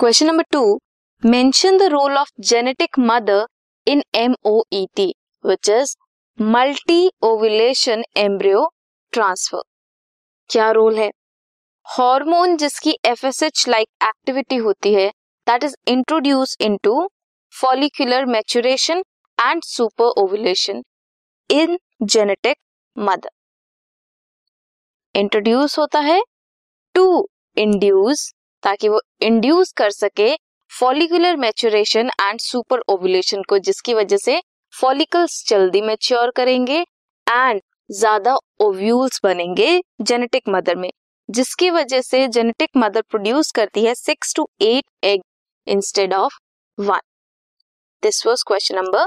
Question number two mention the role of genetic mother in M O E T which is multi ovulation embryo transfer क्या role है? Hormone जिसकी F S H like activity होती है that is introduce into follicular maturation and super ovulation in genetic mother introduce होता है to induce ताकि वो induce कर सके follicular maturation and super ovulation को, जिसकी वजह से फॉलिकल्स जल्दी मैच्योर करेंगे एंड ज़्यादा ओव्यूल्स बनेंगे जेनेटिक मदर में, जिसकी वजह से जेनेटिक मदर प्रोड्यूस करती है six to eight egg instead of one this was question number